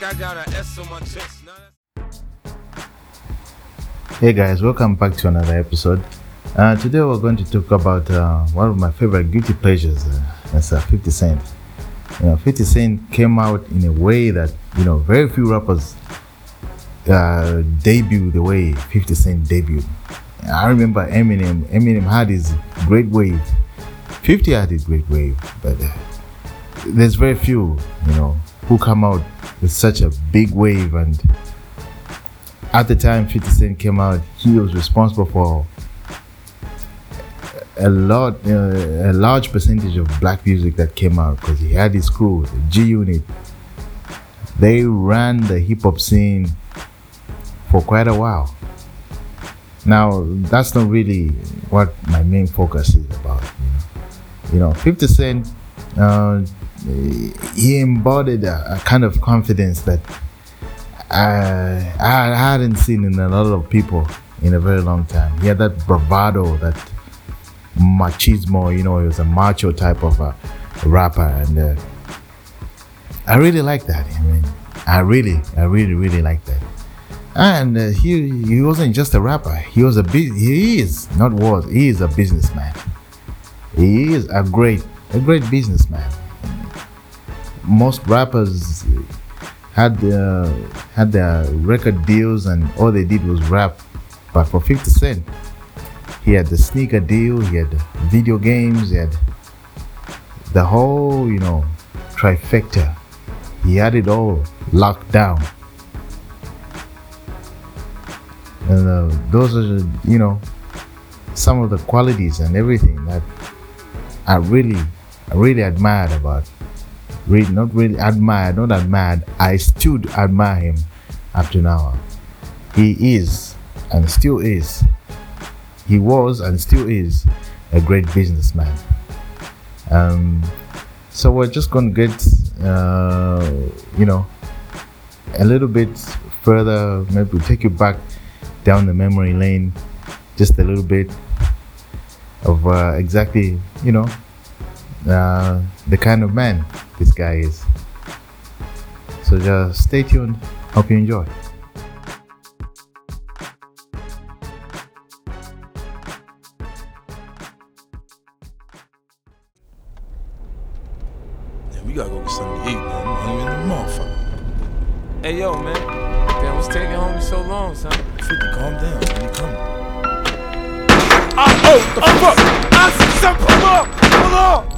like I got on my chest. Hey guys, welcome back to another episode. Uh, today we're going to talk about uh, one of my favorite guilty pleasures. Uh, that's uh, 50 Cent. You know, 50 Cent came out in a way that you know very few rappers uh, debut the way 50 Cent debuted. I remember Eminem. Eminem had his great wave. 50 had his great wave, but uh, there's very few, you know, who come out with such a big wave and at the time 50 Cent came out, he was responsible for a lot, uh, a large percentage of black music that came out because he had his crew, the G Unit. They ran the hip hop scene for quite a while. Now, that's not really what my main focus is about. You know, you know 50 Cent, uh, he embodied a, a kind of confidence that I, I hadn't seen in a lot of people in a very long time. He had that bravado, that machismo, you know, he was a macho type of a rapper. And uh, I really like that. I mean, I really, I really, really like that. And uh, he he wasn't just a rapper. He was a he is not was he is a businessman. He is a great a great businessman. Most rappers had uh, had their record deals and all they did was rap. But for 50 Cent, he had the sneaker deal, he had video games, he had the whole, you know, trifecta. He had it all locked down. And uh, those are, you know, some of the qualities and everything that I really, I really admired about really not really admired, not admired. I still admire him up to now. He is and still is. He was and still is a great businessman. Um, so we're just gonna get, uh, you know, a little bit further. Maybe take you back down the memory lane, just a little bit of uh, exactly, you know, uh, the kind of man this guy is. So just stay tuned. Hope you enjoy. Yeah, we gotta go get something to eat, man. I'm hungry in the motherfucker. Hey yo, man. Damn, what's taking homie so long, son? 50, calm down. When you coming? Ah, oh, the fuck? I see something. Pull up. Pull up.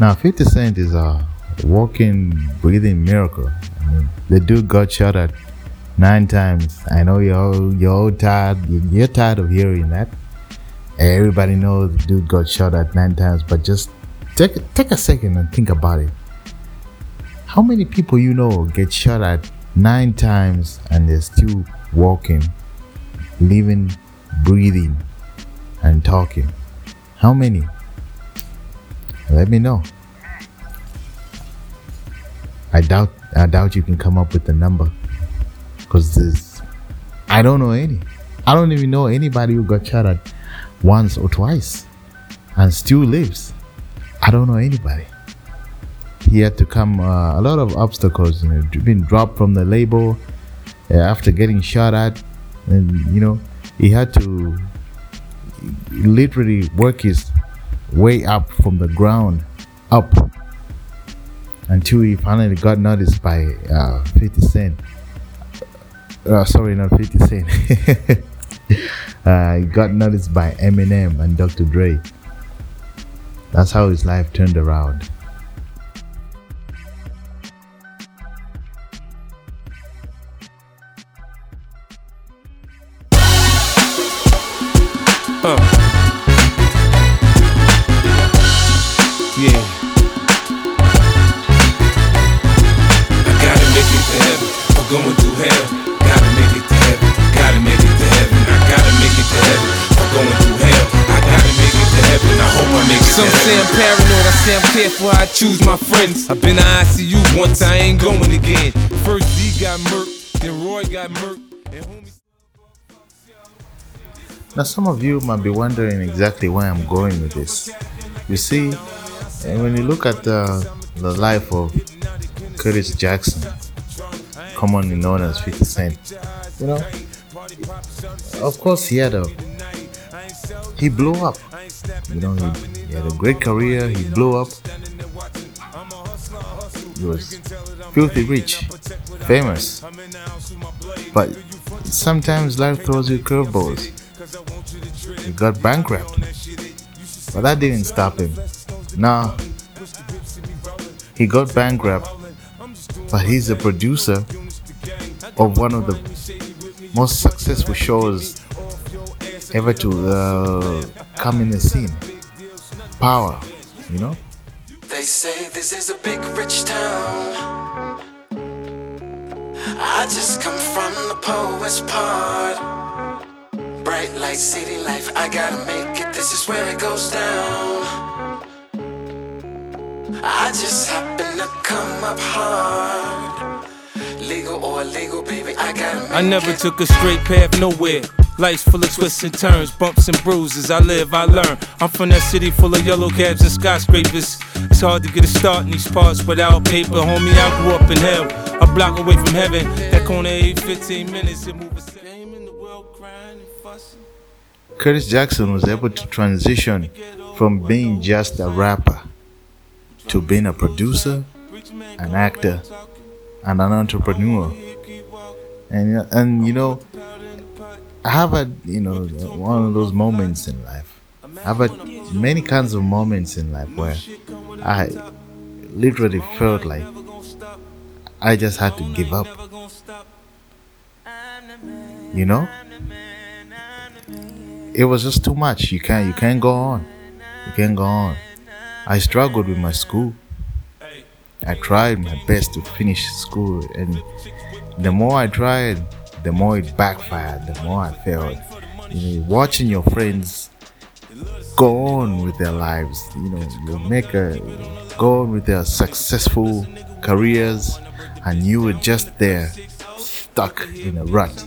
Now, 50 Cent is a walking, breathing miracle. I mean, the dude got shot at nine times. I know you're all, you're all tired. You're tired of hearing that. Everybody knows the dude got shot at nine times, but just take take a second and think about it. How many people you know get shot at nine times and they're still walking, living, breathing, and talking? How many? Let me know. I doubt I doubt you can come up with the number because there's I don't know any. I don't even know anybody who got shot at once or twice and still lives. I don't know anybody. He had to come uh, a lot of obstacles, you know, dropped from the label uh, after getting shot at, and you know, he had to literally work his way up from the ground up until he finally got noticed by uh, 50 Cent. Uh, sorry, not 50 Cent. uh, he got noticed by Eminem and Dr. Dre. That's how his life turned around. Careful, I choose my friends. I've been to ICU once, I ain't going again. First D got murked, then Roy got murked. Now, some of you might be wondering exactly where I'm going with this. You see, and when you look at the, the life of Curtis Jackson, commonly known as 50 Cent, you know, of course he had a he blew up. You know, he, he had a great career. He blew up. He was filthy rich, famous. But sometimes life throws you curveballs. He got bankrupt. But that didn't stop him. Now, he got bankrupt, but he's a producer of one of the most successful shows ever to uh, come in the scene. Power, you know? They say this is a big rich town. I just come from the poet's part. Bright light, city life, I gotta make it. This is where it goes down. I just happen to come up hard. Legal or illegal, baby, I gotta make I never it. took a straight path nowhere. Life's full of twists and turns, bumps and bruises. I live, I learn. I'm from that city full of yellow cabs and skyscrapers. It's hard to get a start in these parts without paper. Homie, I grew up in hell, a block away from heaven. That corner every 15 minutes. It move a same in the world, crying and fussing. Curtis Jackson was able to transition from being just a rapper to being a producer, an actor, and an entrepreneur. And and you know, I have had you know one of those moments in life. I've had many kinds of moments in life where I literally felt like I just had to give up. You know, it was just too much. You can't you can't go on. You can't go on. I struggled with my school. I tried my best to finish school, and the more I tried, the more it backfired. The more I felt. You know, watching your friends go on with their lives, you know, you make a go on with their successful careers, and you were just there, stuck in a rut.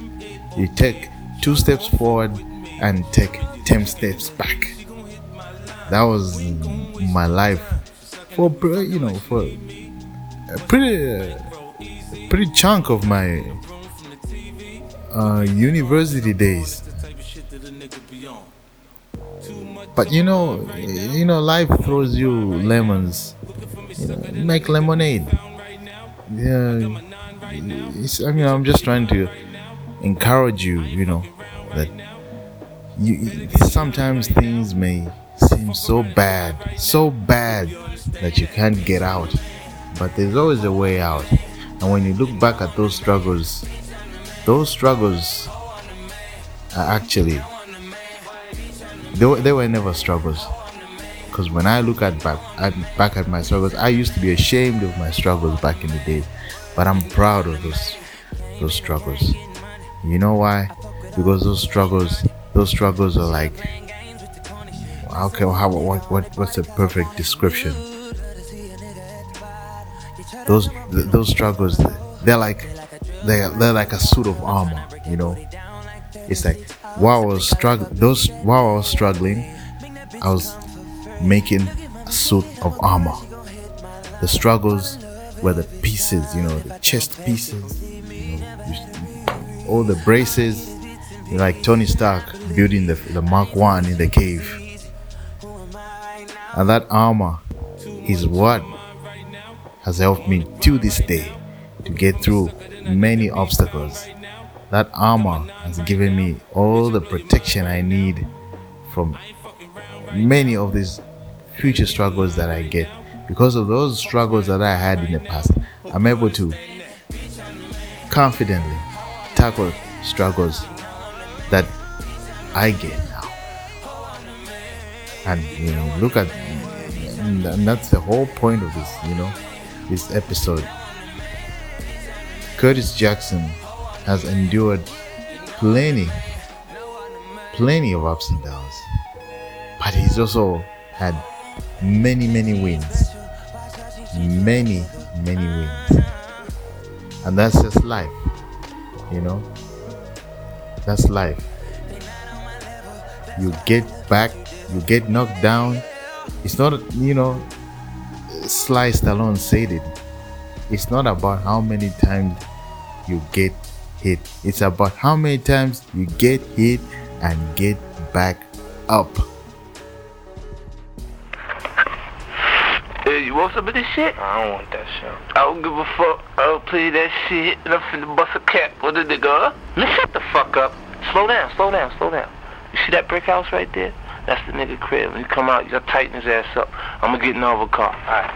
You take two steps forward and take ten steps back. That was my life for you know for a pretty uh, pretty chunk of my uh, university days. But you know, you know, life throws you lemons. You know, make lemonade. Yeah, I mean, I'm just trying to encourage you. You know, that you sometimes things may seem so bad, so bad that you can't get out. But there's always a way out. And when you look back at those struggles, those struggles are actually they were, they were never struggles. Because when I look at back at back at my struggles, I used to be ashamed of my struggles back in the day, but I'm proud of those those struggles. You know why? Because those struggles those struggles are like okay how what, what what's a perfect description those those struggles they're like they're, they're like a suit of armor you know? It's like while I was struggling those while I was struggling I was making a suit of armor. The struggles were the pieces you know the chest pieces you know, all the braces. Like Tony Stark building the, the Mark 1 in the cave. And that armor is what has helped me to this day to get through many obstacles. That armor has given me all the protection I need from many of these future struggles that I get. Because of those struggles that I had in the past, I'm able to confidently tackle struggles that I get now. And you know, look at and that's the whole point of this, you know, this episode. Curtis Jackson has endured plenty, plenty of ups and downs, but he's also had many, many wins. Many, many wins. And that's just life, you know? That's life. You get back, you get knocked down. It's not, you know, Sly Stallone said it. It's not about how many times you get hit, it's about how many times you get hit and get back up. Hey, you want some of this shit? I don't want that shit. I don't give a fuck. I don't play that shit. And I'm finna bust a cap with a nigga, huh? Man, shut the fuck up. Slow down, slow down, slow down. You see that brick house right there? That's the nigga crib. When you come out, you gotta tighten his ass up. I'm gonna get in over car. Alright.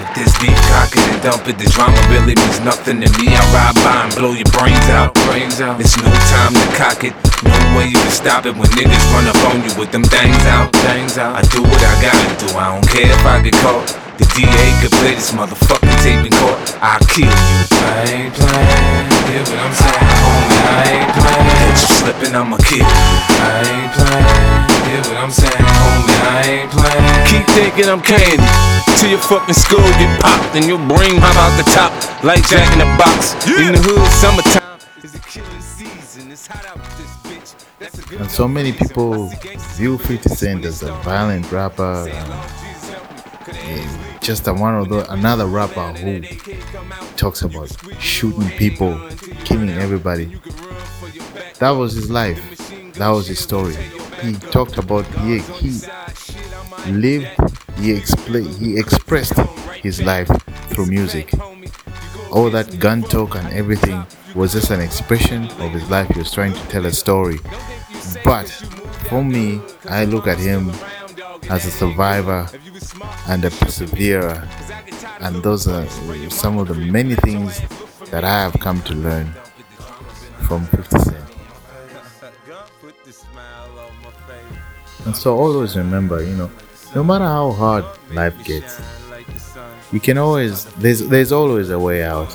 If this beat cock it and dump it, the drama really means nothing to me. I ride by and blow your brains out. Brains out. It's no time to cock it. No way you can stop it when niggas run up on you with them things out. Things out. I do what I gotta do. I don't care if I get caught. The DA could play this motherfucking tape in court. I'll kill you. I ain't playing. Hear what I'm saying, homie? I ain't playing. Catch you slipping, I'ma kill you. I ain't playing. Hear what I'm saying, homie? I ain't playing. Keep thinking I'm candy. Till your fucking skull get popped and your brain hop out the top like Jack in the Box. In the hood, summertime is the killing season. It's hot out this bitch. That's a good And so many people view 50 Cent as a violent rapper, and, just a one of the another rapper who talks about shooting people, killing everybody. That was his life. That was his story. He talked about he he lived, he explained, he expressed his life through music. All that gun talk and everything was just an expression of his life. He was trying to tell a story. But for me, I look at him as a survivor and a perseverer. And those are some of the many things that I have come to learn from 50 Cent. And so always remember, you know, no matter how hard life gets, you can always there's there's always a way out.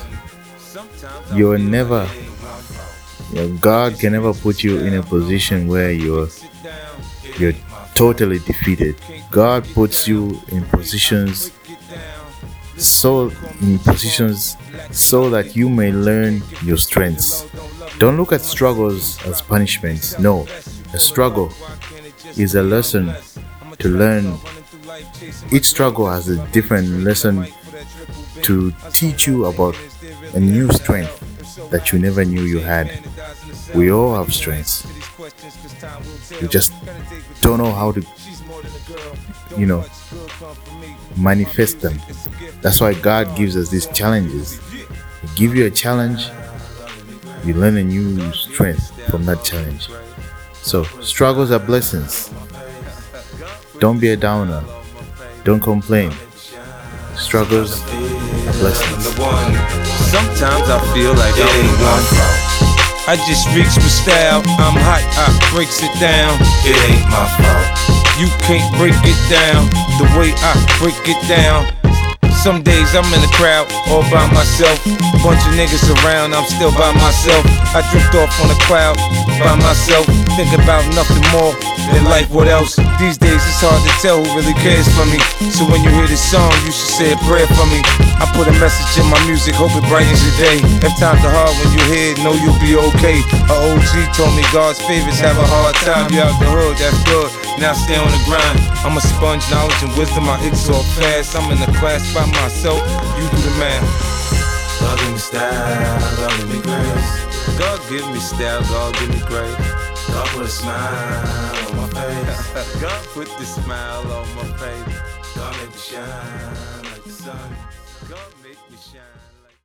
You're never you know, God can never put you in a position where you're you're totally defeated. God puts you in positions so in positions so that you may learn your strengths. Don't look at struggles as punishments. No, a struggle is a lesson to learn. Each struggle has a different lesson to teach you about a new strength that you never knew you had. We all have strengths. You just don't know how to, you know, manifest them. That's why God gives us these challenges. He give you a challenge, you learn a new strength from that challenge. So struggles are blessings. Don't be a downer. Don't complain. Struggles are blessings. Sometimes I feel like it ain't one. I just reach for style. I'm hot, I breaks it down. It ain't my fault. You can't break it down the way I break it down. Some days I'm in the crowd all by myself. Bunch of niggas around, I'm still by myself. I drift off on a cloud by myself. Think about nothing more than life. What else? These days it's hard to tell who really cares for me. So when you hear this song, you should say a prayer for me. I put a message in my music, hope it brightens your day. If times are hard when you're here, know you'll be okay. A OG told me God's favorites have a hard time. You out the hood, that's good. Now stay on the grind. I'm a sponge, knowledge and wisdom. I exalt fast. I'm in the class by myself. You do the math. Give me style, give me grace. God give me style, God give me grace. God put a smile on my face. God put the smile on my face. God make me shine like the sun. God make me shine.